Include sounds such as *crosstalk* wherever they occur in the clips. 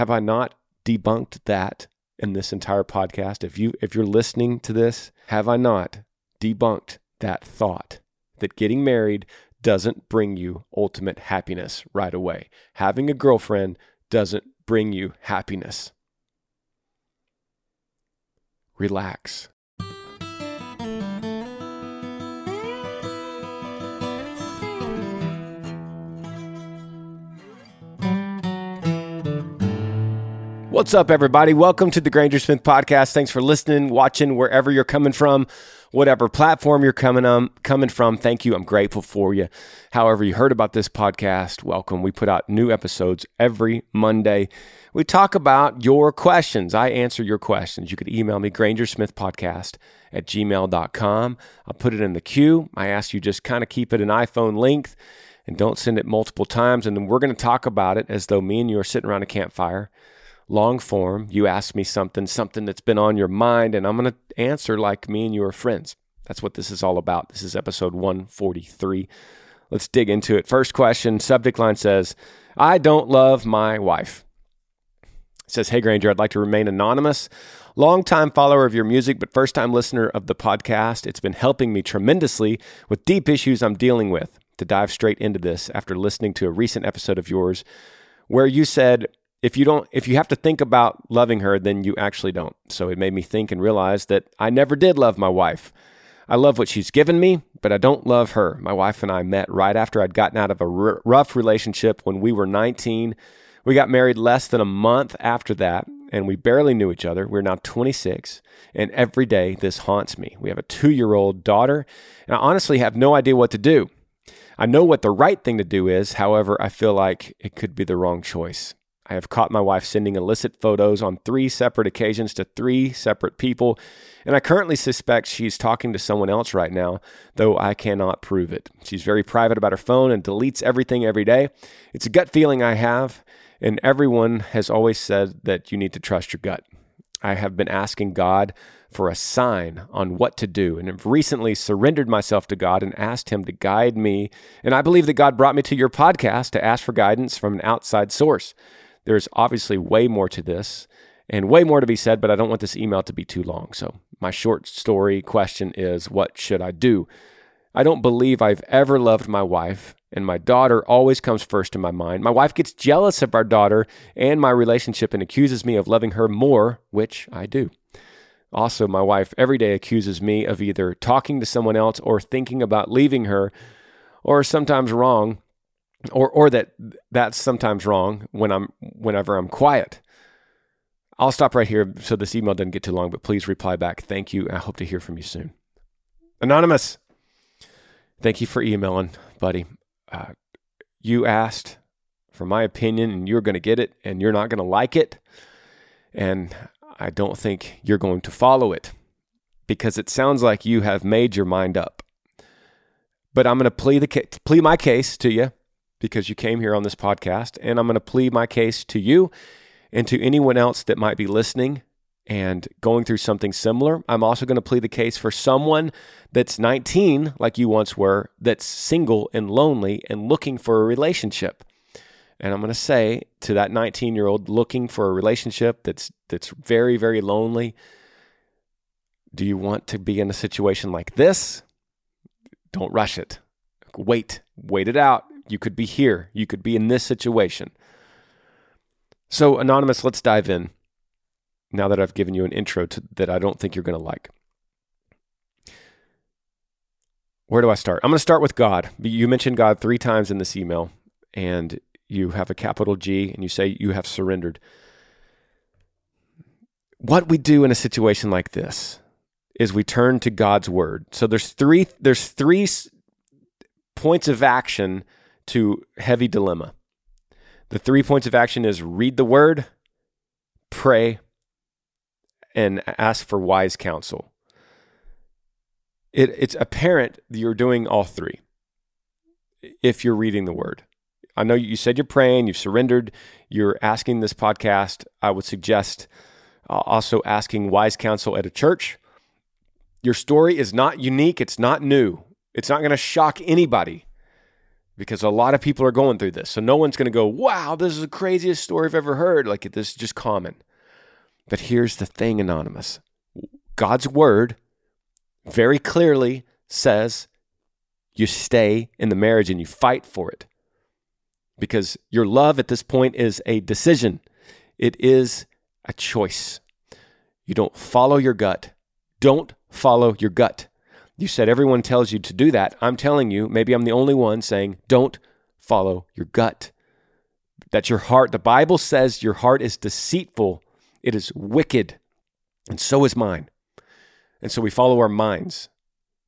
Have I not debunked that in this entire podcast? If you if you're listening to this, have I not debunked that thought that getting married doesn't bring you ultimate happiness right away? Having a girlfriend doesn't bring you happiness. Relax. What's up, everybody? Welcome to the Granger Smith Podcast. Thanks for listening, watching, wherever you're coming from, whatever platform you're coming um, coming from. Thank you. I'm grateful for you. However, you heard about this podcast, welcome. We put out new episodes every Monday. We talk about your questions. I answer your questions. You could email me, grangersmithpodcast at gmail.com. I'll put it in the queue. I ask you just kind of keep it an iPhone length and don't send it multiple times. And then we're going to talk about it as though me and you are sitting around a campfire long form. You ask me something, something that's been on your mind, and I'm going to answer like me and you are friends. That's what this is all about. This is episode 143. Let's dig into it. First question subject line says, I don't love my wife. It says, Hey Granger, I'd like to remain anonymous. Longtime follower of your music, but first time listener of the podcast. It's been helping me tremendously with deep issues I'm dealing with. To dive straight into this after listening to a recent episode of yours where you said, if you don't if you have to think about loving her then you actually don't. So it made me think and realize that i never did love my wife. I love what she's given me but i don't love her. My wife and i met right after i'd gotten out of a r- rough relationship when we were 19 we got married less than a month after that and we barely knew each other. We're now 26 and every day this haunts me. We have a two-year-old daughter and i honestly have no idea what to do. I know what the right thing to do is however i feel like it could be the wrong choice I have caught my wife sending illicit photos on three separate occasions to three separate people, and I currently suspect she's talking to someone else right now, though I cannot prove it. She's very private about her phone and deletes everything every day. It's a gut feeling I have, and everyone has always said that you need to trust your gut. I have been asking God for a sign on what to do and have recently surrendered myself to God and asked Him to guide me. And I believe that God brought me to your podcast to ask for guidance from an outside source. There's obviously way more to this and way more to be said, but I don't want this email to be too long. So, my short story question is what should I do? I don't believe I've ever loved my wife, and my daughter always comes first in my mind. My wife gets jealous of our daughter and my relationship and accuses me of loving her more, which I do. Also, my wife every day accuses me of either talking to someone else or thinking about leaving her, or sometimes wrong, or or that that's sometimes wrong when I'm whenever I'm quiet. I'll stop right here so this email doesn't get too long, but please reply back. Thank you. I hope to hear from you soon. Anonymous, thank you for emailing, buddy. Uh, you asked for my opinion, and you're going to get it, and you're not going to like it. And I don't think you're going to follow it because it sounds like you have made your mind up. But I'm going to plead, the, plead my case to you because you came here on this podcast. And I'm going to plead my case to you and to anyone else that might be listening and going through something similar. I'm also going to plead the case for someone that's 19, like you once were, that's single and lonely and looking for a relationship. And I'm going to say to that 19 year old looking for a relationship that's that's very very lonely, do you want to be in a situation like this? Don't rush it. Wait, wait it out. You could be here. You could be in this situation. So, Anonymous, let's dive in now that I've given you an intro to, that I don't think you're going to like. Where do I start? I'm going to start with God. You mentioned God three times in this email, and you have a capital G, and you say you have surrendered. What we do in a situation like this is we turn to God's word. So there's three there's three points of action to heavy dilemma. The three points of action is read the word, pray, and ask for wise counsel. It, it's apparent that you're doing all three if you're reading the word. I know you said you're praying, you've surrendered, you're asking this podcast. I would suggest uh, also asking wise counsel at a church. Your story is not unique, it's not new, it's not going to shock anybody because a lot of people are going through this. So no one's going to go, wow, this is the craziest story I've ever heard. Like this is just common. But here's the thing, Anonymous God's word very clearly says you stay in the marriage and you fight for it because your love at this point is a decision, it is a choice. You don't follow your gut. Don't follow your gut. You said everyone tells you to do that. I'm telling you, maybe I'm the only one saying, don't follow your gut. That your heart, the Bible says your heart is deceitful, it is wicked, and so is mine. And so we follow our minds.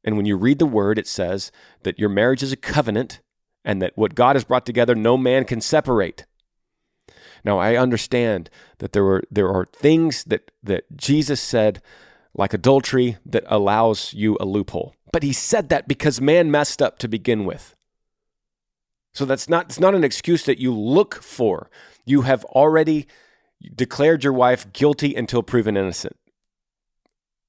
And when you read the word, it says that your marriage is a covenant and that what God has brought together, no man can separate. Now, I understand that there, were, there are things that, that Jesus said, like adultery, that allows you a loophole. But he said that because man messed up to begin with. So that's not, it's not an excuse that you look for. You have already declared your wife guilty until proven innocent.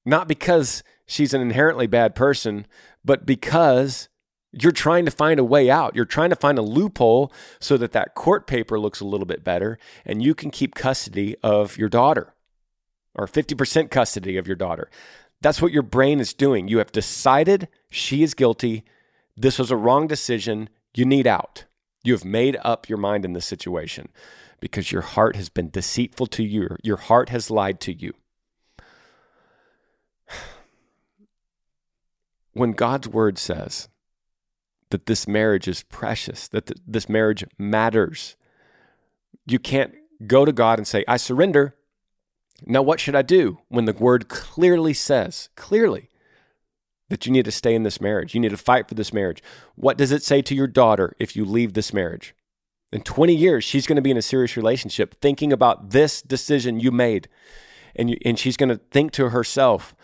Not because she's an inherently bad person, but because you're trying to find a way out. You're trying to find a loophole so that that court paper looks a little bit better and you can keep custody of your daughter or 50% custody of your daughter. That's what your brain is doing. You have decided she is guilty. This was a wrong decision. You need out. You have made up your mind in this situation because your heart has been deceitful to you. Your heart has lied to you. *sighs* When God's word says, that this marriage is precious, that th- this marriage matters. You can't go to God and say, I surrender. Now, what should I do when the word clearly says, clearly, that you need to stay in this marriage? You need to fight for this marriage. What does it say to your daughter if you leave this marriage? In 20 years, she's going to be in a serious relationship thinking about this decision you made. And, you, and she's going to think to herself,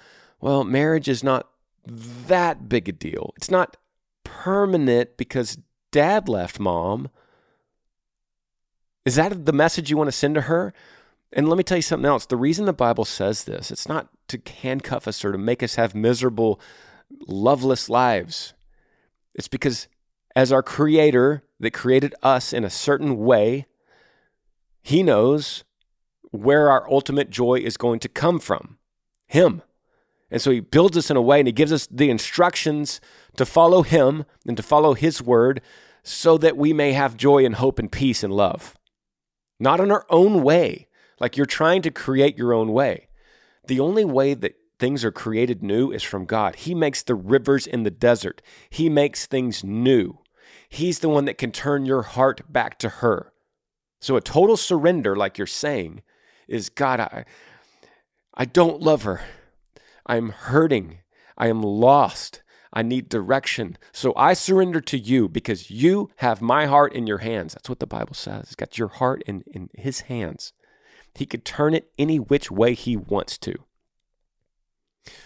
well, marriage is not that big a deal. It's not permanent because dad left mom. Is that the message you want to send to her? And let me tell you something else. The reason the Bible says this, it's not to handcuff us or to make us have miserable, loveless lives. It's because as our creator that created us in a certain way, he knows where our ultimate joy is going to come from. Him. And so he builds us in a way and he gives us the instructions to follow him and to follow his word so that we may have joy and hope and peace and love. Not in our own way, like you're trying to create your own way. The only way that things are created new is from God. He makes the rivers in the desert, He makes things new. He's the one that can turn your heart back to her. So a total surrender, like you're saying, is God, I, I don't love her. I'm hurting. I am lost. I need direction. So I surrender to you because you have my heart in your hands. That's what the Bible says. He's got your heart in, in his hands. He could turn it any which way he wants to.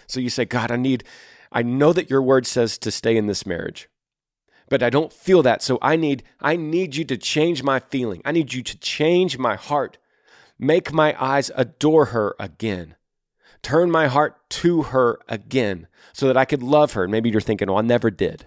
So you say, God, I need, I know that your word says to stay in this marriage, but I don't feel that. So I need, I need you to change my feeling. I need you to change my heart. Make my eyes adore her again turn my heart to her again so that I could love her. Maybe you're thinking, well, I never did.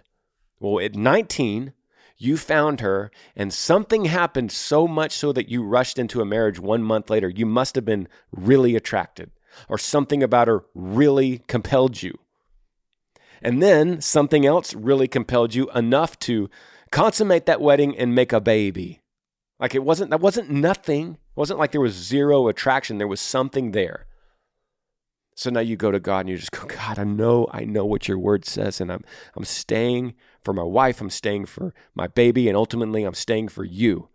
Well, at 19, you found her and something happened so much so that you rushed into a marriage one month later. You must have been really attracted or something about her really compelled you. And then something else really compelled you enough to consummate that wedding and make a baby. Like it wasn't, that wasn't nothing. It wasn't like there was zero attraction. There was something there. So now you go to God and you just go, God, I know, I know what your word says, and I'm I'm staying for my wife, I'm staying for my baby, and ultimately I'm staying for you.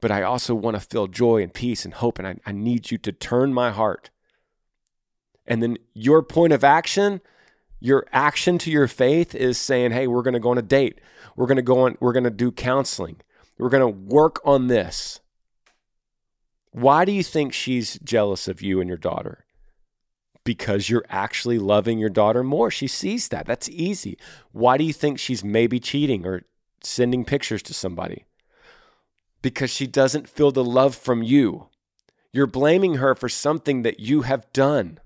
But I also want to feel joy and peace and hope, and I, I need you to turn my heart. And then your point of action, your action to your faith is saying, Hey, we're gonna go on a date. We're gonna go on, we're gonna do counseling. We're gonna work on this. Why do you think she's jealous of you and your daughter? Because you're actually loving your daughter more. She sees that. That's easy. Why do you think she's maybe cheating or sending pictures to somebody? Because she doesn't feel the love from you. You're blaming her for something that you have done.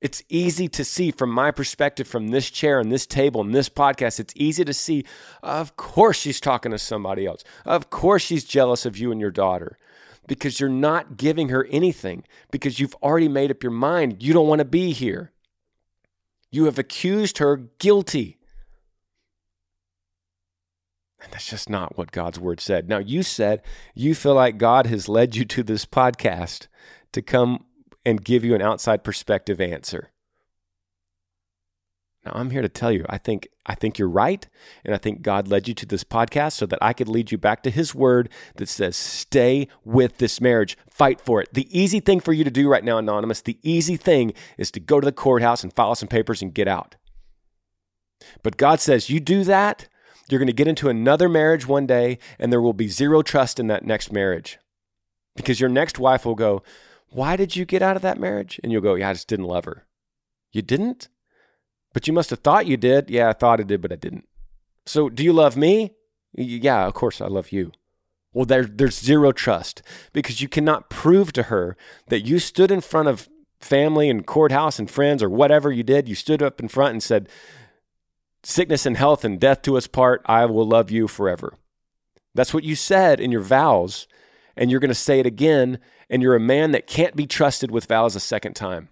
It's easy to see from my perspective, from this chair and this table and this podcast. It's easy to see, of course, she's talking to somebody else. Of course, she's jealous of you and your daughter because you're not giving her anything because you've already made up your mind. You don't want to be here. You have accused her guilty. And that's just not what God's word said. Now, you said you feel like God has led you to this podcast to come and give you an outside perspective answer. Now, I'm here to tell you, I think I think you're right, and I think God led you to this podcast so that I could lead you back to his word that says stay with this marriage, fight for it. The easy thing for you to do right now anonymous, the easy thing is to go to the courthouse and file some papers and get out. But God says you do that, you're going to get into another marriage one day and there will be zero trust in that next marriage. Because your next wife will go, "Why did you get out of that marriage?" And you'll go, "Yeah, I just didn't love her." You didn't? But you must have thought you did. Yeah, I thought I did, but I didn't. So, do you love me? Yeah, of course I love you. Well, there, there's zero trust because you cannot prove to her that you stood in front of family and courthouse and friends or whatever you did. You stood up in front and said, Sickness and health and death to us part, I will love you forever. That's what you said in your vows, and you're going to say it again, and you're a man that can't be trusted with vows a second time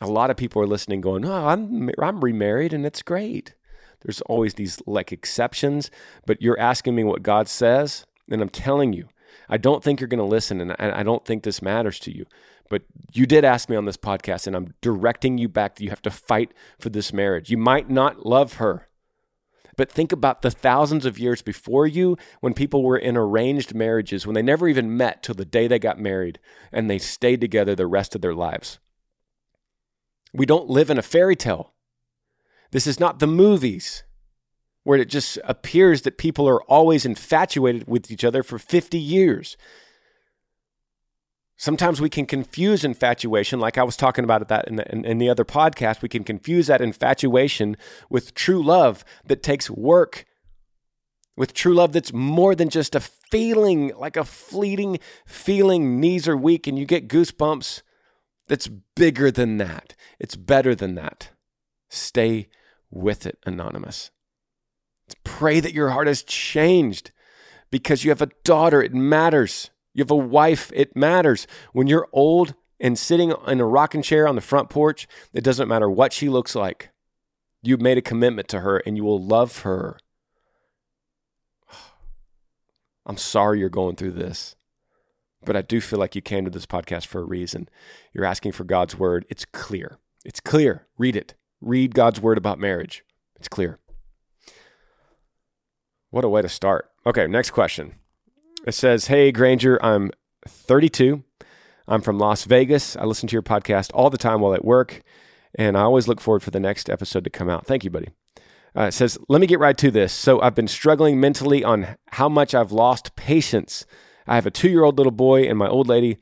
a lot of people are listening going, "Oh, I'm I'm remarried and it's great." There's always these like exceptions, but you're asking me what God says, and I'm telling you, I don't think you're going to listen and I don't think this matters to you. But you did ask me on this podcast and I'm directing you back that you have to fight for this marriage. You might not love her. But think about the thousands of years before you when people were in arranged marriages, when they never even met till the day they got married and they stayed together the rest of their lives. We don't live in a fairy tale. This is not the movies where it just appears that people are always infatuated with each other for 50 years. Sometimes we can confuse infatuation, like I was talking about that in the, in, in the other podcast. We can confuse that infatuation with true love that takes work, with true love that's more than just a feeling, like a fleeting feeling, knees are weak and you get goosebumps that's bigger than that. It's better than that. Stay with it, Anonymous. Pray that your heart has changed because you have a daughter. It matters. You have a wife. It matters. When you're old and sitting in a rocking chair on the front porch, it doesn't matter what she looks like. You've made a commitment to her and you will love her. *sighs* I'm sorry you're going through this but I do feel like you came to this podcast for a reason. You're asking for God's word. It's clear. It's clear. Read it. Read God's word about marriage. It's clear. What a way to start. Okay, next question. It says, Hey, Granger, I'm 32. I'm from Las Vegas. I listen to your podcast all the time while at work, and I always look forward for the next episode to come out. Thank you, buddy. Uh, it says, Let me get right to this. So I've been struggling mentally on how much I've lost patience I have a two year old little boy, and my old lady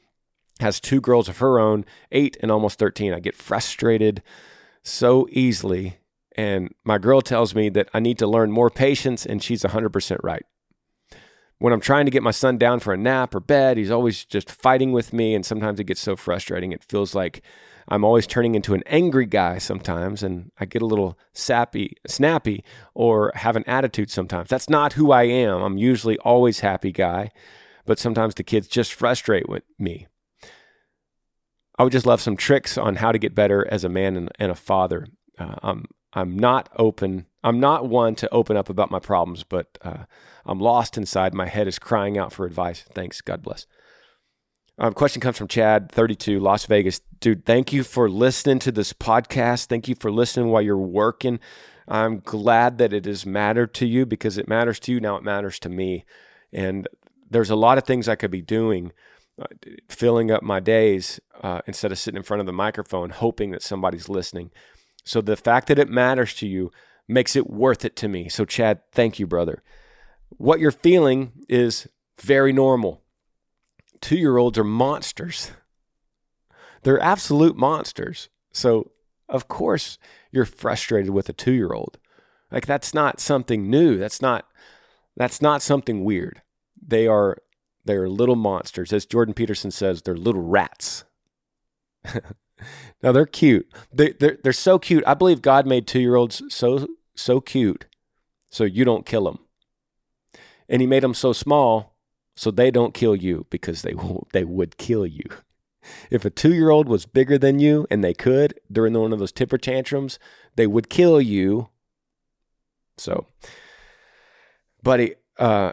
has two girls of her own, eight and almost 13. I get frustrated so easily. And my girl tells me that I need to learn more patience, and she's 100% right. When I'm trying to get my son down for a nap or bed, he's always just fighting with me. And sometimes it gets so frustrating. It feels like I'm always turning into an angry guy sometimes, and I get a little sappy, snappy, or have an attitude sometimes. That's not who I am. I'm usually always happy guy but sometimes the kids just frustrate with me. I would just love some tricks on how to get better as a man and, and a father. Uh, I'm I'm not open. I'm not one to open up about my problems, but uh, I'm lost inside. My head is crying out for advice. Thanks. God bless. Um, question comes from Chad, 32, Las Vegas. Dude, thank you for listening to this podcast. Thank you for listening while you're working. I'm glad that it has mattered to you because it matters to you. Now it matters to me. And there's a lot of things I could be doing, uh, filling up my days uh, instead of sitting in front of the microphone hoping that somebody's listening. So the fact that it matters to you makes it worth it to me. So, Chad, thank you, brother. What you're feeling is very normal. Two year olds are monsters, they're absolute monsters. So, of course, you're frustrated with a two year old. Like, that's not something new. That's not. That's not something weird. They are they are little monsters. As Jordan Peterson says, they're little rats. *laughs* now they're cute. They they're, they're so cute. I believe God made two year olds so so cute, so you don't kill them, and He made them so small so they don't kill you because they they would kill you. If a two year old was bigger than you and they could during one of those temper tantrums, they would kill you. So, buddy, uh,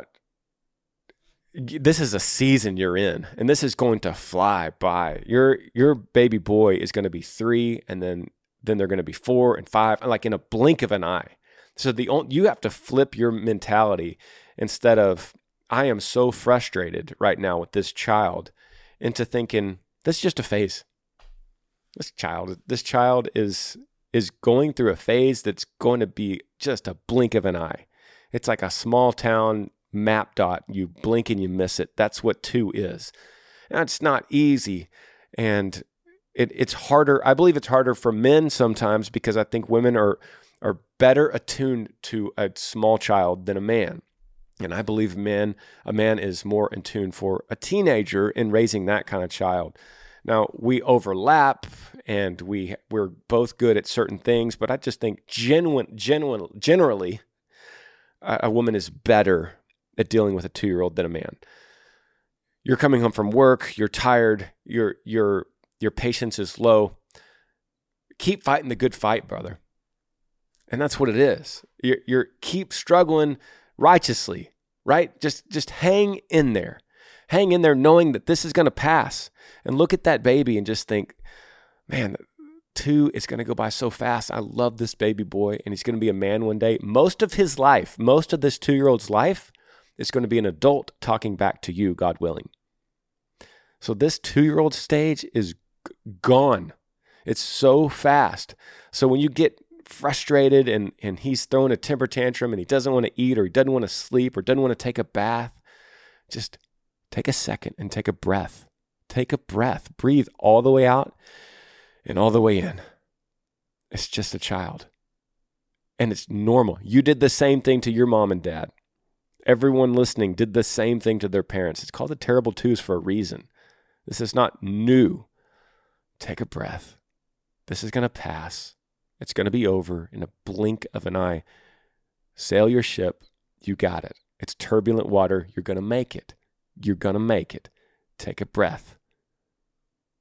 this is a season you're in, and this is going to fly by. Your your baby boy is going to be three, and then then they're going to be four and five, like in a blink of an eye. So the you have to flip your mentality instead of I am so frustrated right now with this child into thinking this is just a phase. This child, this child is is going through a phase that's going to be just a blink of an eye. It's like a small town map dot. You blink and you miss it. That's what two is. That's not easy. And it, it's harder. I believe it's harder for men sometimes because I think women are are better attuned to a small child than a man. And I believe men, a man is more in tune for a teenager in raising that kind of child. Now we overlap and we we're both good at certain things, but I just think genuine, genuine, generally, a woman is better at dealing with a two year old than a man. You're coming home from work, you're tired, your your your patience is low. Keep fighting the good fight, brother. And that's what it is. You're, you're keep struggling righteously, right? Just just hang in there. Hang in there knowing that this is going to pass. And look at that baby and just think, man, two is going to go by so fast. I love this baby boy and he's going to be a man one day. Most of his life, most of this 2-year-old's life is going to be an adult talking back to you, God willing. So this 2-year-old stage is g- gone. It's so fast. So when you get frustrated and, and he's throwing a temper tantrum and he doesn't want to eat or he doesn't want to sleep or doesn't want to take a bath, just take a second and take a breath. Take a breath. Breathe all the way out and all the way in. It's just a child. And it's normal. You did the same thing to your mom and dad. Everyone listening did the same thing to their parents. It's called the terrible twos for a reason. This is not new. Take a breath. This is going to pass. It's going to be over in a blink of an eye. Sail your ship. You got it. It's turbulent water. You're going to make it. You're going to make it. Take a breath.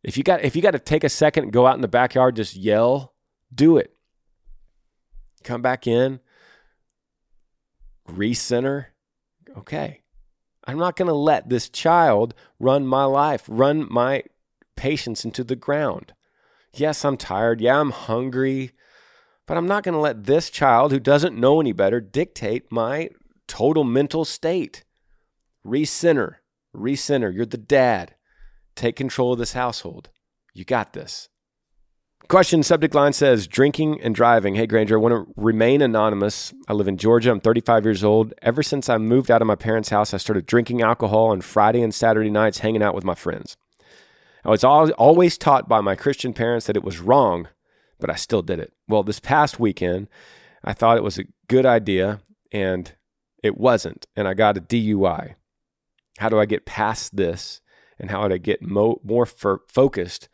If you got if you got to take a second and go out in the backyard just yell, do it. Come back in. Recenter. Okay. I'm not going to let this child run my life, run my patience into the ground. Yes, I'm tired. Yeah, I'm hungry. But I'm not going to let this child who doesn't know any better dictate my total mental state. Recenter, recenter. You're the dad. Take control of this household. You got this. Question subject line says drinking and driving. Hey Granger, I want to remain anonymous. I live in Georgia. I'm 35 years old. Ever since I moved out of my parents' house, I started drinking alcohol on Friday and Saturday nights, hanging out with my friends. I was always taught by my Christian parents that it was wrong but I still did it. Well, this past weekend, I thought it was a good idea and it wasn't. And I got a DUI. How do I get past this? And how do I get mo- more focused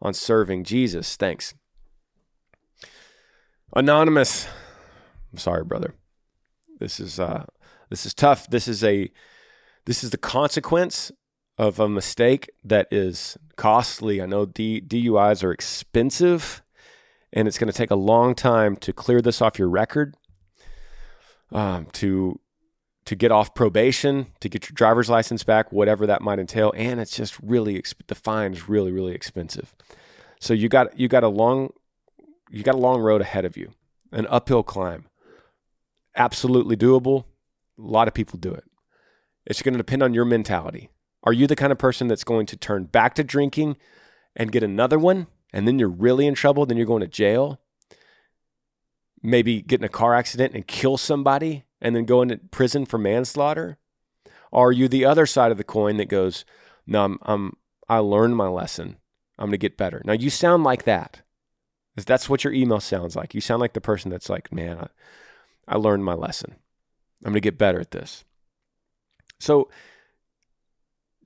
on serving Jesus? Thanks. Anonymous. I'm sorry, brother. This is uh, this is tough. This is a this is the consequence of a mistake that is costly. I know D- DUIs are expensive and it's going to take a long time to clear this off your record, um, to to get off probation, to get your driver's license back, whatever that might entail, and it's just really the fine is really really expensive. So you got you got a long you got a long road ahead of you, an uphill climb. Absolutely doable. A lot of people do it. It's going to depend on your mentality. Are you the kind of person that's going to turn back to drinking and get another one? and then you're really in trouble, then you're going to jail, maybe get in a car accident and kill somebody and then go into prison for manslaughter? Are you the other side of the coin that goes, no, I'm, I'm I learned my lesson. I'm going to get better. Now you sound like that. That's what your email sounds like. You sound like the person that's like, man, I, I learned my lesson. I'm going to get better at this. So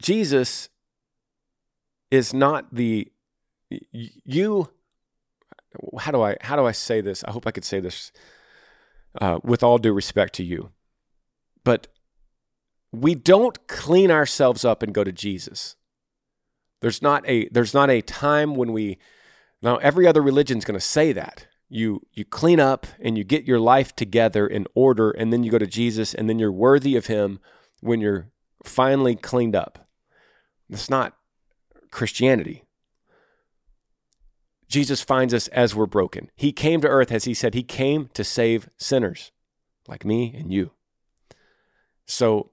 Jesus is not the you how do I how do I say this? I hope I could say this uh, with all due respect to you, but we don't clean ourselves up and go to Jesus. There's not a there's not a time when we now every other religion's going to say that you you clean up and you get your life together in order and then you go to Jesus and then you're worthy of him when you're finally cleaned up. That's not Christianity. Jesus finds us as we're broken. He came to earth, as he said, he came to save sinners like me and you. So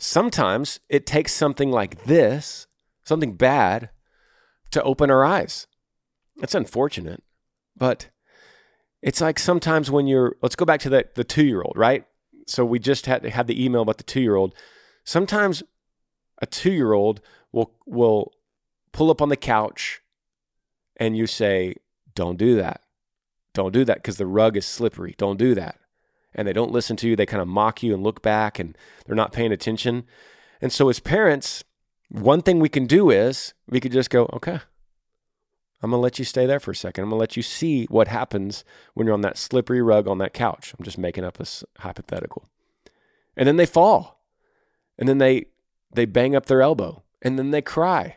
sometimes it takes something like this, something bad, to open our eyes. It's unfortunate, but it's like sometimes when you're, let's go back to the, two year old, right? So we just had, had the email about the two year old. Sometimes a two year old will, will pull up on the couch and you say, don't do that. Don't do that because the rug is slippery. Don't do that. And they don't listen to you. They kind of mock you and look back and they're not paying attention. And so, as parents, one thing we can do is we could just go, okay, I'm going to let you stay there for a second. I'm going to let you see what happens when you're on that slippery rug on that couch. I'm just making up this hypothetical. And then they fall. And then they they bang up their elbow and then they cry.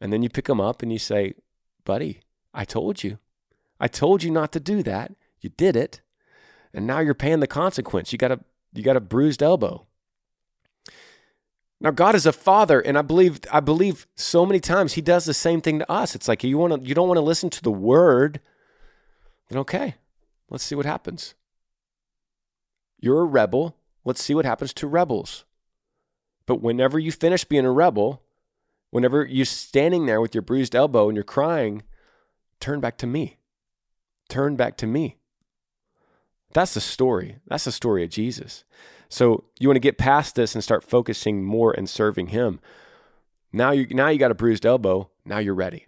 And then you pick them up and you say, "Buddy, I told you. I told you not to do that. You did it. And now you're paying the consequence. You got a you got a bruised elbow. Now God is a father, and I believe I believe so many times He does the same thing to us. It's like you want to you don't want to listen to the word, then okay, let's see what happens. You're a rebel. Let's see what happens to rebels. But whenever you finish being a rebel, whenever you're standing there with your bruised elbow and you're crying, turn back to me. Turn back to me. That's the story. That's the story of Jesus. So you want to get past this and start focusing more and serving Him. Now you now you got a bruised elbow. Now you're ready.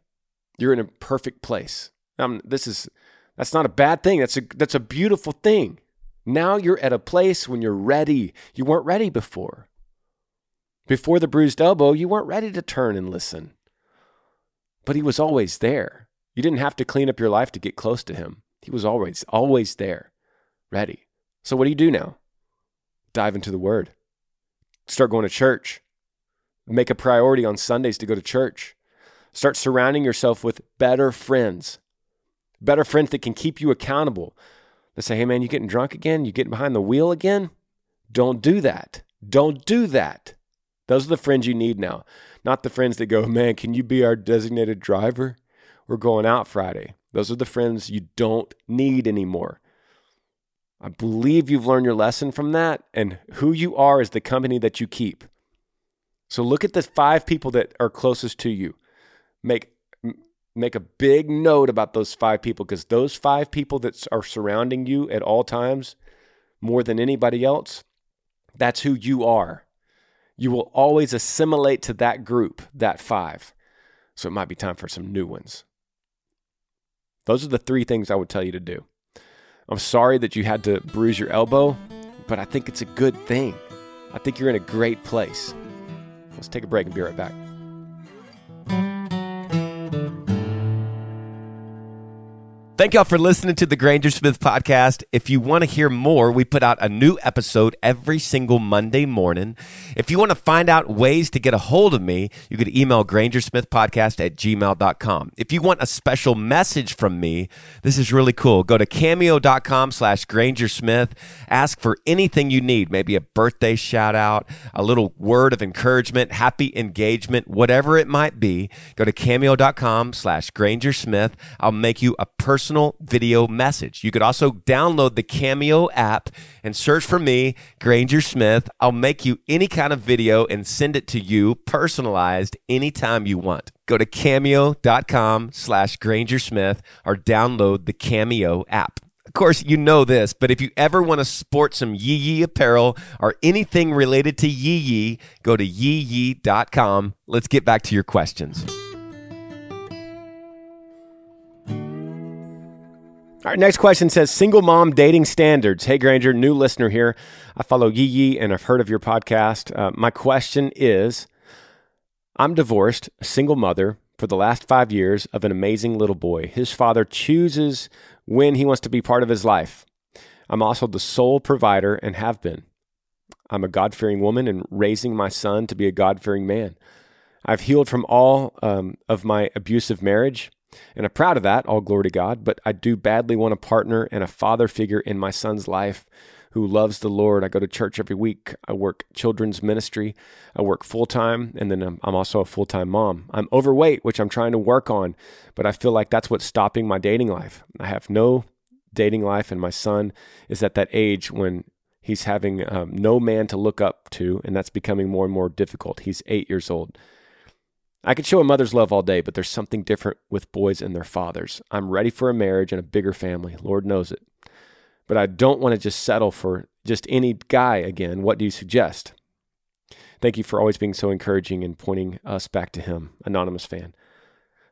You're in a perfect place. Um, this is that's not a bad thing. That's a that's a beautiful thing. Now you're at a place when you're ready. You weren't ready before. Before the bruised elbow, you weren't ready to turn and listen. But he was always there. You didn't have to clean up your life to get close to him. He was always always there, ready. So what do you do now? dive into the word. Start going to church. Make a priority on Sundays to go to church. Start surrounding yourself with better friends, better friends that can keep you accountable. They say, hey, man, you getting drunk again? You getting behind the wheel again? Don't do that. Don't do that. Those are the friends you need now, not the friends that go, man, can you be our designated driver? We're going out Friday. Those are the friends you don't need anymore. I believe you've learned your lesson from that, and who you are is the company that you keep. So look at the five people that are closest to you. Make make a big note about those five people because those five people that are surrounding you at all times more than anybody else, that's who you are. You will always assimilate to that group, that five. So it might be time for some new ones. Those are the three things I would tell you to do. I'm sorry that you had to bruise your elbow, but I think it's a good thing. I think you're in a great place. Let's take a break and be right back. Thank y'all for listening to the Granger Smith podcast. If you want to hear more, we put out a new episode every single Monday morning. If you want to find out ways to get a hold of me, you could email grangersmithpodcast at gmail.com. If you want a special message from me, this is really cool. Go to cameo.com slash grangersmith. Ask for anything you need, maybe a birthday shout out, a little word of encouragement, happy engagement, whatever it might be. Go to cameo.com slash grangersmith. I'll make you a personal personal video message. You could also download the Cameo app and search for me, Granger Smith. I'll make you any kind of video and send it to you personalized anytime you want. Go to cameo.com slash Granger Smith or download the Cameo app. Of course, you know this, but if you ever want to sport some Yee Yee apparel or anything related to Yee Yee, go to yeeyee.com. Let's get back to your questions. All right, next question says single mom dating standards. Hey, Granger, new listener here. I follow Yee Yee and I've heard of your podcast. Uh, my question is I'm divorced, a single mother, for the last five years of an amazing little boy. His father chooses when he wants to be part of his life. I'm also the sole provider and have been. I'm a God fearing woman and raising my son to be a God fearing man. I've healed from all um, of my abusive marriage, and I'm proud of that, all glory to God. But I do badly want a partner and a father figure in my son's life who loves the Lord. I go to church every week. I work children's ministry. I work full time, and then I'm, also a full time mom. I'm overweight, which I'm trying to work on, but I feel like that's what's stopping my dating life. I have no dating life, and my son is at that age when he's having um, no man to look up to, and that's becoming more and more difficult. He's eight years old. I could show a mother's love all day, but there's something different with boys and their fathers. I'm ready for a marriage and a bigger family. Lord knows it. But I don't want to just settle for just any guy again. What do you suggest? Thank you for always being so encouraging and pointing us back to Him, Anonymous fan.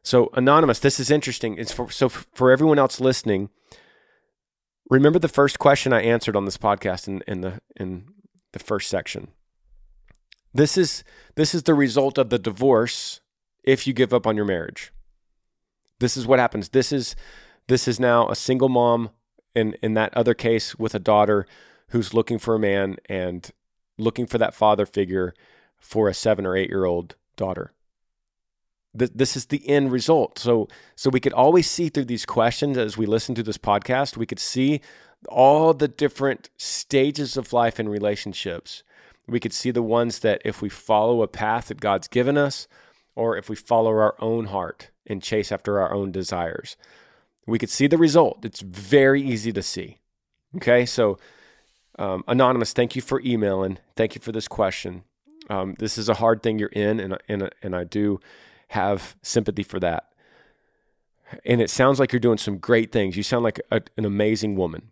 So, Anonymous, this is interesting. It's for, so for everyone else listening, remember the first question I answered on this podcast in, in the in the first section. This is this is the result of the divorce if you give up on your marriage. This is what happens. This is this is now a single mom in in that other case with a daughter who's looking for a man and looking for that father figure for a 7 or 8 year old daughter. This is the end result. So so we could always see through these questions as we listen to this podcast, we could see all the different stages of life and relationships we could see the ones that if we follow a path that God's given us, or if we follow our own heart and chase after our own desires, we could see the result. It's very easy to see. Okay, so um, anonymous, thank you for emailing. Thank you for this question. Um, this is a hard thing you're in, and and and I do have sympathy for that. And it sounds like you're doing some great things. You sound like a, an amazing woman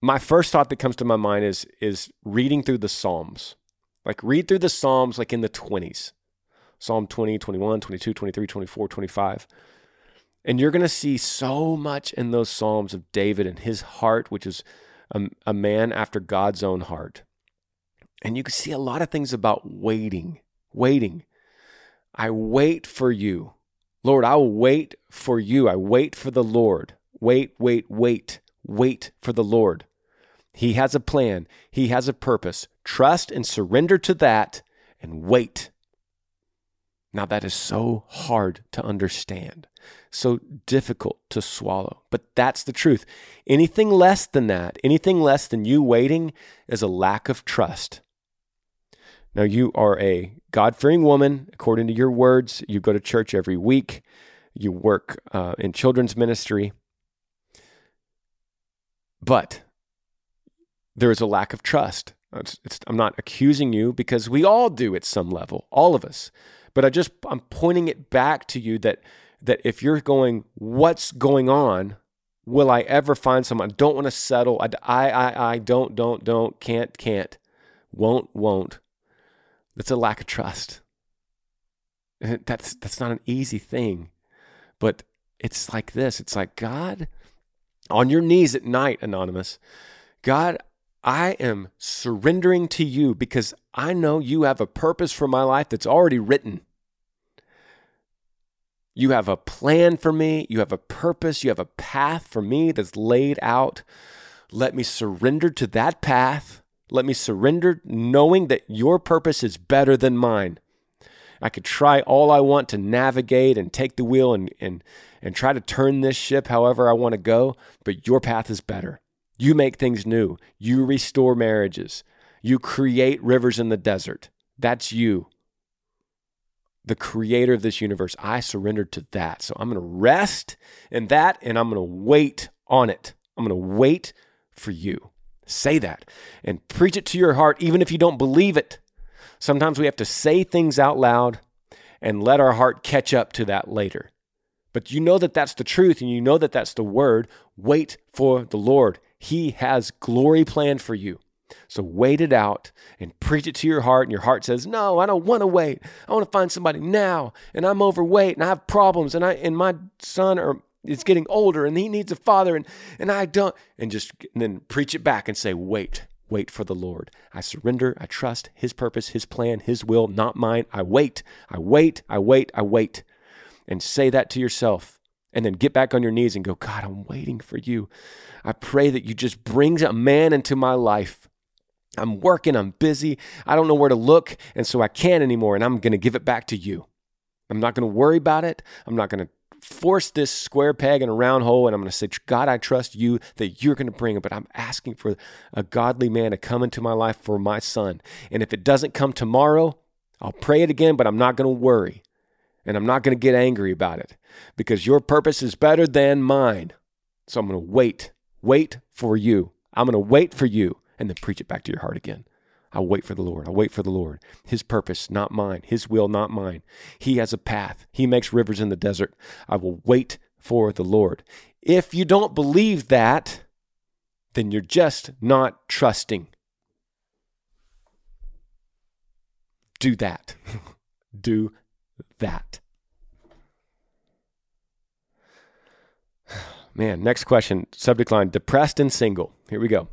my first thought that comes to my mind is is reading through the Psalms. Like read through the Psalms like in the 20s. Psalm 20, 21, 22, 23, 24, 25. And you're going to see so much in those Psalms of David and his heart, which is a, a man after God's own heart. And you can see a lot of things about waiting, waiting. I wait for you. Lord, I will wait for you. I wait for the Lord. Wait, wait, wait. Wait for the Lord. He has a plan, He has a purpose. Trust and surrender to that and wait. Now, that is so hard to understand, so difficult to swallow, but that's the truth. Anything less than that, anything less than you waiting, is a lack of trust. Now, you are a God fearing woman, according to your words. You go to church every week, you work uh, in children's ministry. But there is a lack of trust. It's, it's, I'm not accusing you because we all do at some level, all of us. But I just I'm pointing it back to you that that if you're going, what's going on? Will I ever find someone? I don't want to settle. I, I, I, I don't, don't, don't, can't, can't, won't, won't. That's a lack of trust. That's that's not an easy thing, but it's like this. It's like God, on your knees at night, anonymous. God, I am surrendering to you because I know you have a purpose for my life that's already written. You have a plan for me. You have a purpose. You have a path for me that's laid out. Let me surrender to that path. Let me surrender knowing that your purpose is better than mine. I could try all I want to navigate and take the wheel and, and, and try to turn this ship however I want to go, but your path is better. You make things new. You restore marriages. You create rivers in the desert. That's you, the creator of this universe. I surrendered to that. So I'm going to rest in that and I'm going to wait on it. I'm going to wait for you. Say that and preach it to your heart, even if you don't believe it. Sometimes we have to say things out loud and let our heart catch up to that later. But you know that that's the truth and you know that that's the word. Wait for the Lord. He has glory planned for you. So wait it out and preach it to your heart. And your heart says, No, I don't want to wait. I want to find somebody now. And I'm overweight and I have problems. And I and my son or is getting older and he needs a father and, and I don't and just and then preach it back and say, Wait, wait for the Lord. I surrender, I trust his purpose, his plan, his will, not mine. I wait, I wait, I wait, I wait. And say that to yourself and then get back on your knees and go, God, I'm waiting for you. I pray that you just brings a man into my life. I'm working, I'm busy, I don't know where to look, and so I can't anymore, and I'm to give it back to you. I'm not to worry about it. I'm not to force this square peg in a round hole, and I'm to say, God, I trust you that you're to bring it, but I'm asking for a godly man to come into my life for my son. And if it doesn't come tomorrow, I'll pray it again, but I'm not to worry. And I'm not going to get angry about it because your purpose is better than mine. So I'm going to wait, wait for you. I'm going to wait for you and then preach it back to your heart again. I'll wait for the Lord. I'll wait for the Lord. His purpose, not mine. His will, not mine. He has a path. He makes rivers in the desert. I will wait for the Lord. If you don't believe that, then you're just not trusting. Do that. *laughs* Do that. *sighs* Man, next question. Subject line depressed and single. Here we go.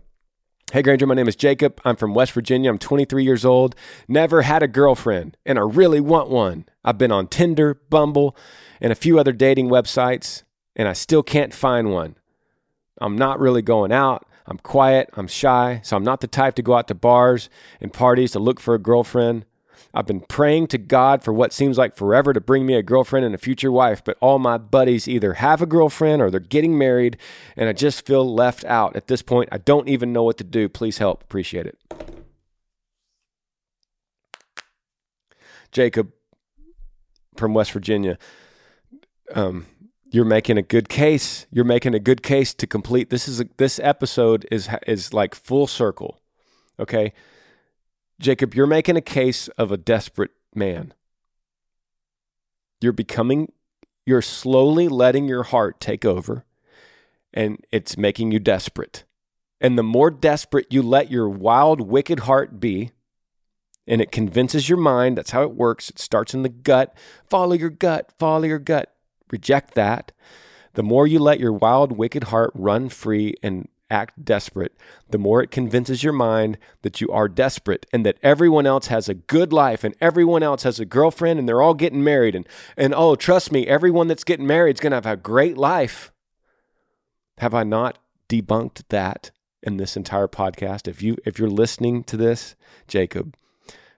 Hey Granger, my name is Jacob. I'm from West Virginia. I'm 23 years old. Never had a girlfriend, and I really want one. I've been on Tinder, Bumble, and a few other dating websites, and I still can't find one. I'm not really going out. I'm quiet. I'm shy. So I'm not the type to go out to bars and parties to look for a girlfriend. I've been praying to God for what seems like forever to bring me a girlfriend and a future wife, but all my buddies either have a girlfriend or they're getting married, and I just feel left out. At this point, I don't even know what to do. Please help. Appreciate it. Jacob from West Virginia. Um, you're making a good case. You're making a good case to complete. This is a, this episode is is like full circle. Okay, Jacob, you're making a case of a desperate man. You're becoming, you're slowly letting your heart take over, and it's making you desperate. And the more desperate you let your wild, wicked heart be, and it convinces your mind, that's how it works. It starts in the gut. Follow your gut, follow your gut. Reject that. The more you let your wild, wicked heart run free and act desperate, the more it convinces your mind that you are desperate and that everyone else has a good life and everyone else has a girlfriend and they're all getting married and and oh, trust me, everyone that's getting married is going to have a great life. Have I not debunked that in this entire podcast? If you if you're listening to this, Jacob,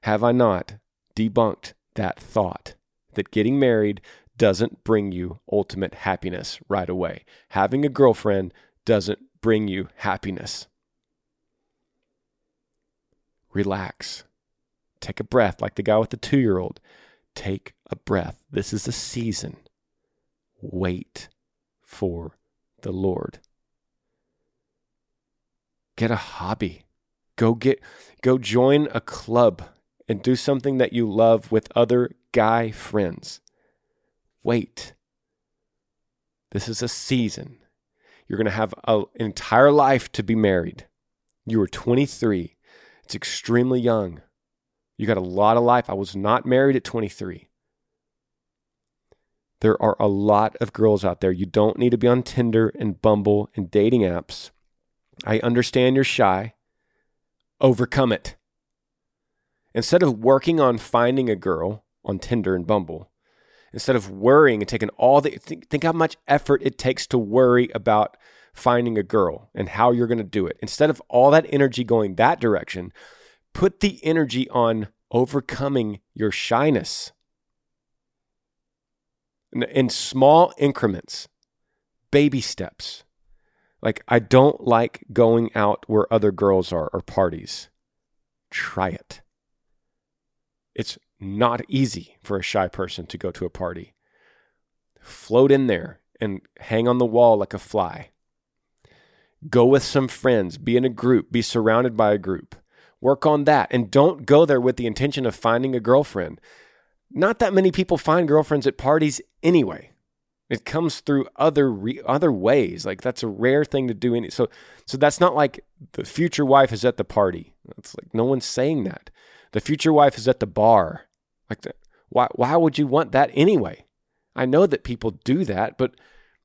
have I not debunked that thought that getting married doesn't bring you ultimate happiness right away? Having a girlfriend doesn't bring you happiness. Relax. Take a breath, like the guy with the two year old. Take a breath. This is a season. Wait for the Lord. Get a hobby. Go get go join a club and do something that you love with other guy friends. Wait. This is a season. You're going to have an entire life to be married. You are 23. It's extremely young. You got a lot of life. I was not married at 23. There are a lot of girls out there. You don't need to be on Tinder and Bumble and dating apps. I understand you're shy. Overcome it. Instead of working on finding a girl on Tinder and Bumble, instead of worrying and taking all the think, think how much effort it takes to worry about finding a girl and how you're going to do it. Instead of all that energy going that direction put the energy on overcoming your shyness in, in small increments baby steps. Like i don't like going out where other girls are or parties. Try it. It's not easy for a shy person to go to a party. Float in there and hang on the wall like a fly. Go with some friends, be in a group, be surrounded by a group. Work on that and don't go there with the intention of finding a girlfriend. Not that many people find girlfriends at parties anyway. It comes through other re- other ways. Like that's a rare thing to do. Any so so that's not like the future wife is at the party. It's like no one's saying that. The future wife is at the bar. Like, why, why would you want that anyway? I know that people do that, but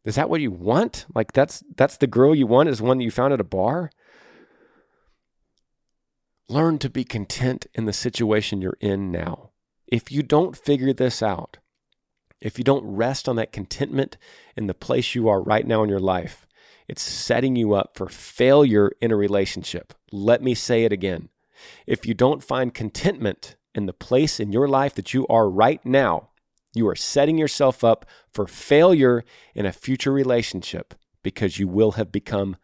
is that what you want? Like, that's, that's the girl you want is one that you found at a bar? Learn to be content in the situation you're in now. If you don't figure this out, if you don't rest on that contentment in the place you are right now in your life, it's setting you up for failure in a relationship. Let me say it again. If you don't find contentment in the place in your life that you are right now, you are setting yourself up for failure in a future relationship because you will have become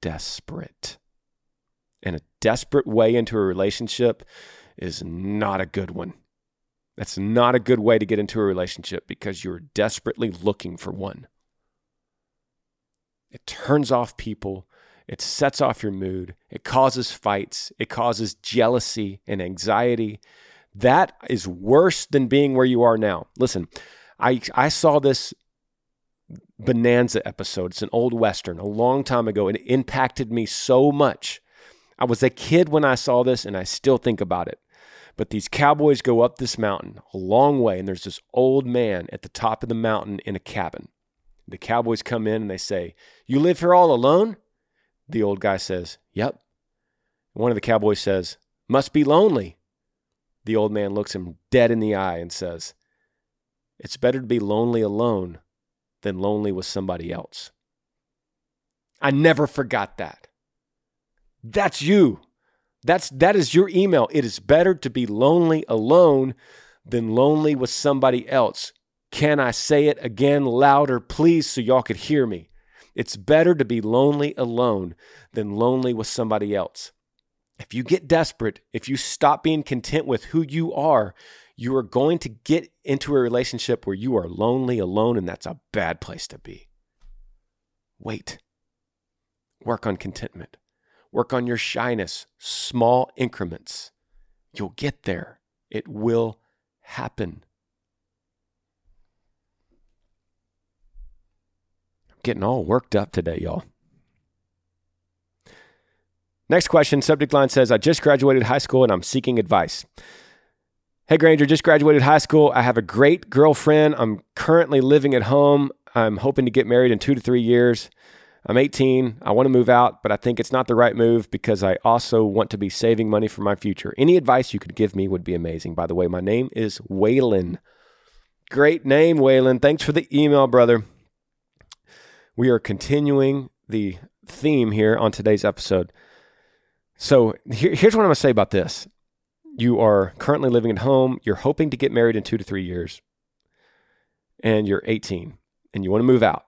desperate. And a desperate way into a relationship is not a good one. That's not a good way to get into a relationship because you're desperately looking for one. It turns off people, it sets off your mood, it causes fights, it causes jealousy and anxiety. That is worse than being where you are now. Listen, I, I saw this Bonanza episode. It's an old Western a long time ago, and it impacted me so much. I was a kid when I saw this, and I still think about it. But these cowboys go up this mountain a long way, and there's this old man at the top of the mountain in a cabin. The cowboys come in and they say, You live here all alone? The old guy says, Yep. One of the cowboys says, Must be lonely. The old man looks him dead in the eye and says, It's better to be lonely alone than lonely with somebody else. I never forgot that. That's you. That's that is your email. It is better to be lonely alone than lonely with somebody else. Can I say it again louder, please, so y'all could hear me? It's better to be lonely alone than lonely with somebody else. If you get desperate, if you stop being content with who you are, you are going to get into a relationship where you are lonely alone, and that's a bad place to be. Wait. Work on contentment. Work on your shyness, small increments. You'll get there. It will happen. I'm getting all worked up today, y'all. Next question subject line says I just graduated high school and I'm seeking advice. Hey, Granger, just graduated high school. I have a great girlfriend. I'm currently living at home. I'm hoping to get married in two to three years. I'm 18. I want to move out, but I think it's not the right move because I also want to be saving money for my future. Any advice you could give me would be amazing. By the way, my name is Waylon. Great name, Waylon. Thanks for the email, brother. We are continuing the theme here on today's episode. So here, here's what I'm going to say about this. You are currently living at home. You're hoping to get married in two to three years, and you're 18 and you want to move out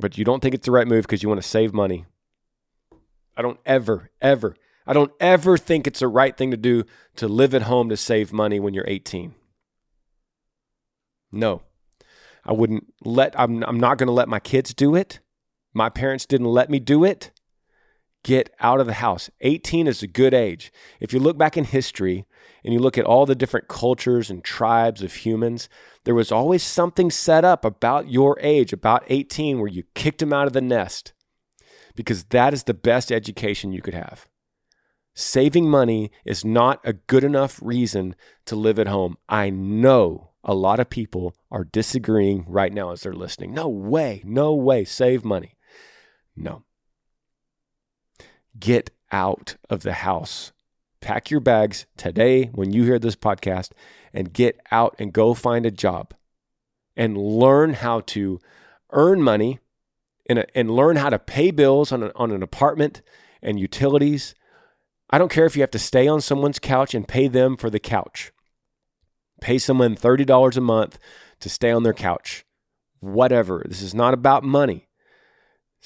but you don't think it's the right move because you want to save money. I don't ever, ever, I don't ever think it's the right thing to do to live at home to save money when you're 18. No, I wouldn't let, I'm, I'm not going to let my kids do it. My parents didn't let me do it. Get out of the house. 18 is a good age. If you look back in history and you look at all the different cultures and tribes of humans, there was always something set up about your age, about 18, where you kicked them out of the nest because that is the best education you could have. Saving money is not a good enough reason to live at home. I know a lot of people are disagreeing right now as they're listening. No way, no way, save money. No. Get out of the house. Pack your bags today when you hear this podcast and get out and go find a job and learn how to earn money and, and learn how to pay bills on, a, on an apartment and utilities. I don't care if you have to stay on someone's couch and pay them for the couch. Pay someone $30 a month to stay on their couch. Whatever. This is not about money.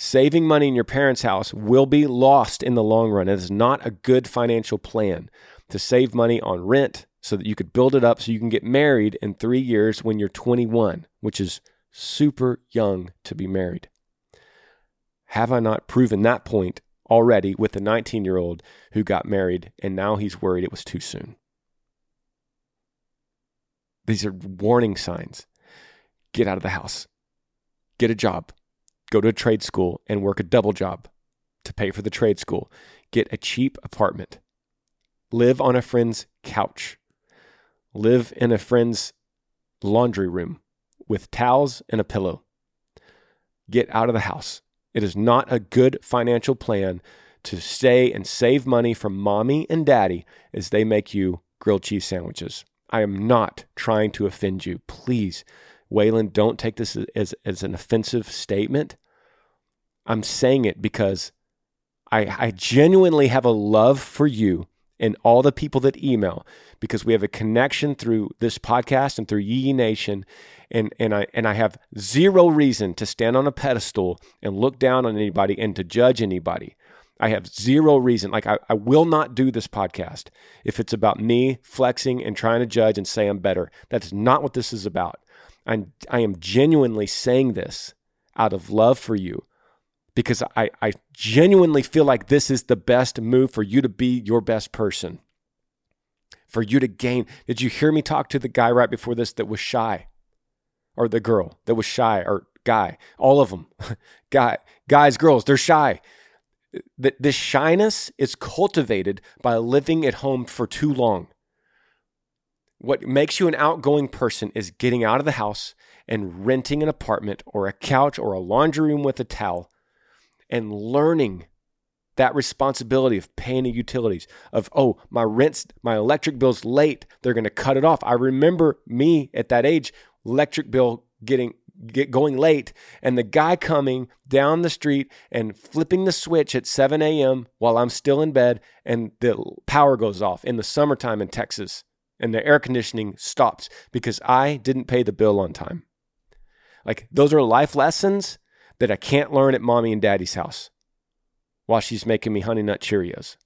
Saving money in your parents' house will be lost in the long run. It is not a good financial plan to save money on rent, so that you could build it up so you can get married in three years when you're 21, which is super young to be married. Have I not proven that point already with the 19 year old who got married and now he's worried it was too soon? These are warning signs. Get out of the house, get a job, go to a trade school and work a double job to pay for the trade school, get a cheap apartment, live on a friend's couch live in a friend's laundry room with towels and a pillow. Get out of the house. It is not a good financial plan to stay and save money from mommy and daddy as they make you grilled cheese sandwiches. I am not trying to offend you. Please, Waylon, don't take this as, as an offensive statement. I'm saying it because I, I genuinely have a love for you and all the people that email because we have a connection through this podcast and through Yee Nation. And, and I and I have zero reason to stand on a pedestal and look down on anybody and to judge anybody. I have zero reason. Like I, I will not do this podcast if it's about me flexing and trying to judge and say I'm better. That's not what this is about. I'm, I am genuinely saying this out of love for you because I, I genuinely feel like this is the best move for you to be your best person, for you to gain. Did you hear me talk to the guy right before this that was shy? Or the girl that was shy, or guy, all of them, *laughs* guy, guys, girls, they're shy. This shyness is cultivated by living at home for too long. What makes you an outgoing person is getting out of the house and renting an apartment or a couch or a laundry room with a towel and learning that responsibility of paying the utilities of oh my rent's my electric bill's late. They're going to cut it off. I remember me at that age electric bill getting get going late and the guy coming down the street and flipping the switch at 7 a.m while i'm still in bed and the power goes off in the summertime in texas and the air conditioning stops because i didn't pay the bill on time like those are life lessons that I can't learn at mommy and daddy's house while she's making me honey nut Cheerios.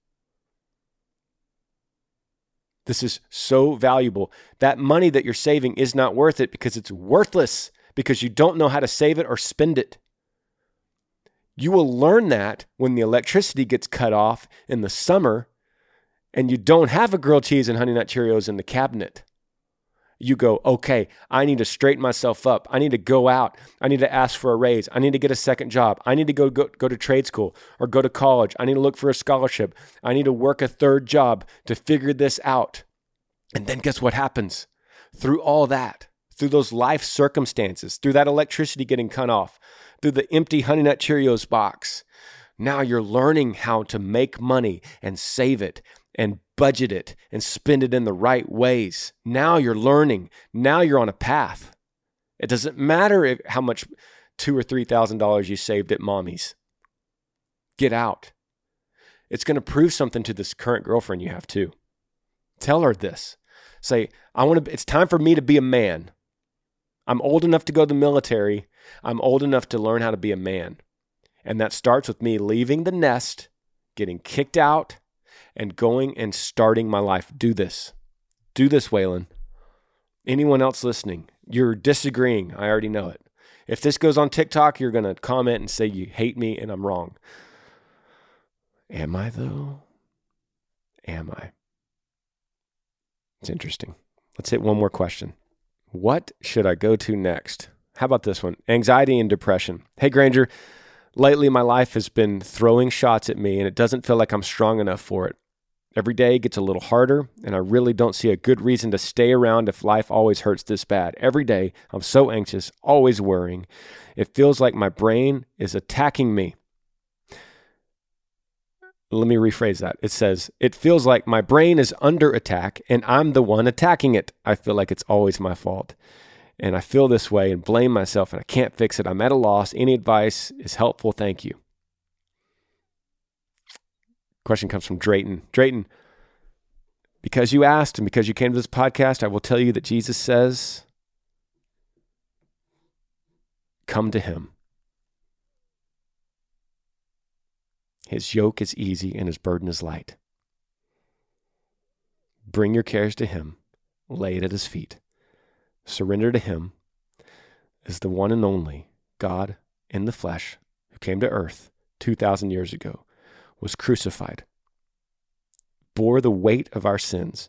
This is so valuable. That money that you're saving is not worth it because it's worthless because you don't know how to save it or spend it. You will learn that when the electricity gets cut off in the summer and you don't have a grilled cheese and honey nut Cheerios in the cabinet you go, okay, I need to straighten myself up. I need to go out. I need to ask for a raise. I need to get a second job. I need to go, go, go to trade school or go to college. I need to look for a scholarship. I need to work a third job to figure this out. And then guess what happens? Through all that, through those life circumstances, through that electricity getting cut off, through the empty Honey Nut Cheerios box, now you're learning how to make money and save it and budget it and spend it in the right ways. Now you're learning. Now you're on a path. It doesn't matter if, how much two or three thousand dollars you saved at mommy's. Get out. It's going to prove something to this current girlfriend you have too. Tell her this. Say, I want to. It's time for me to be a man. I'm old enough to go to the military. I'm old enough to learn how to be a man. And that starts with me leaving the nest, getting kicked out, and going and starting my life. Do this. Do this, Waylon. Anyone else listening, you're disagreeing. I already know it. If this goes on TikTok, you're going to comment and say you hate me and I'm wrong. Am I, though? Am I? It's interesting. Let's hit one more question. What should I go to next? How about this one? Anxiety and depression. Hey, Granger, lately my life has been throwing shots at me and it doesn't feel like I'm strong enough for it. Every day gets a little harder, and I really don't see a good reason to stay around if life always hurts this bad. Every day, I'm so anxious, always worrying. It feels like my brain is attacking me. Let me rephrase that. It says, It feels like my brain is under attack and I'm the one attacking it. I feel like it's always my fault. And I feel this way and blame myself and I can't fix it. I'm at a loss. Any advice is helpful. Thank you. Question comes from Drayton. Drayton, because you asked and because you came to this podcast, I will tell you that Jesus says, Come to him. His yoke is easy and his burden is light. Bring your cares to him, lay it at his feet. Surrender to him as the one and only God in the flesh who came to earth 2,000 years ago was crucified, bore the weight of our sins,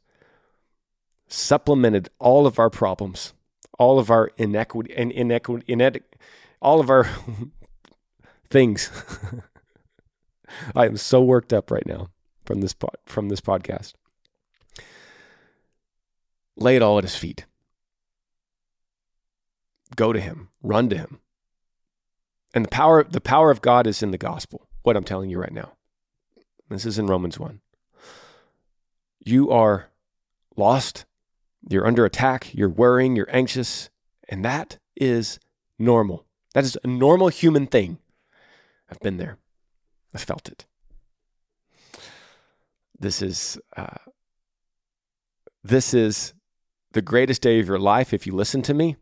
supplemented all of our problems, all of our inequity and inequity, inequity all of our *laughs* things. *laughs* I am so worked up right now from this from this podcast. Lay it all at his feet. Go to him, run to him. And the power the power of God is in the gospel. What I'm telling you right now. This is in Romans 1. You are lost, You're under attack, you're worrying, you're anxious, and that is normal. That is a normal human thing. I've been there, I felt it. This is uh, this is the greatest day of your life if you listen to me.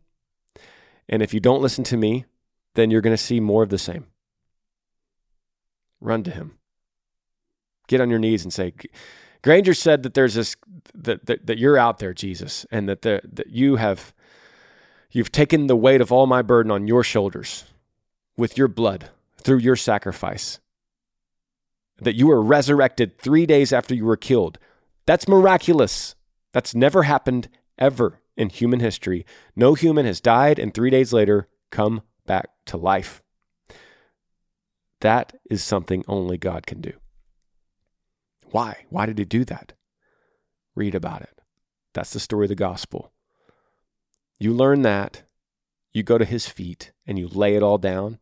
And if you don't listen to me, then you're going to see more of the same. Run to him. Get on your knees and say, Granger said that there's this that, that, that you're out there, Jesus, and that the, that you have you've taken the weight of all my burden on your shoulders with your blood through your sacrifice. That you were resurrected three days after you were killed. That's miraculous. That's never happened ever in human history. No human has died and three days later come back to life. That is something only God can do. Why? Why did he do that? Read about it. That's the story of the gospel. You learn that, you go to his feet and you lay it all down,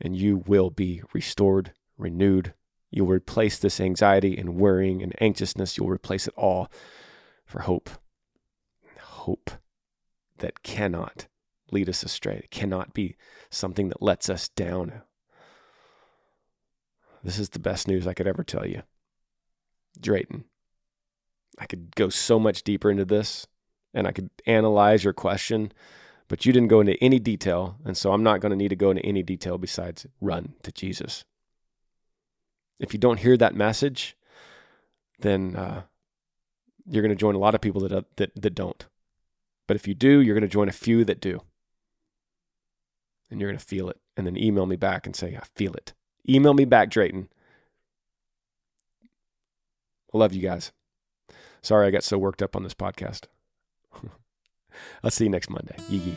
and you will be restored, renewed. You'll replace this anxiety and worrying and anxiousness. You'll replace it all for hope. Hope that cannot lead us astray. It cannot be something that lets us down. This is the best news I could ever tell you. Drayton. I could go so much deeper into this and I could analyze your question, but you didn't go into any detail. And so I'm not going to need to go into any detail besides run to Jesus. If you don't hear that message, then uh, you're going to join a lot of people that, uh, that, that don't. But if you do, you're going to join a few that do. And you're going to feel it. And then email me back and say, I feel it. Email me back, Drayton. Love you guys. Sorry I got so worked up on this podcast. *laughs* I'll see you next Monday. Yee yee.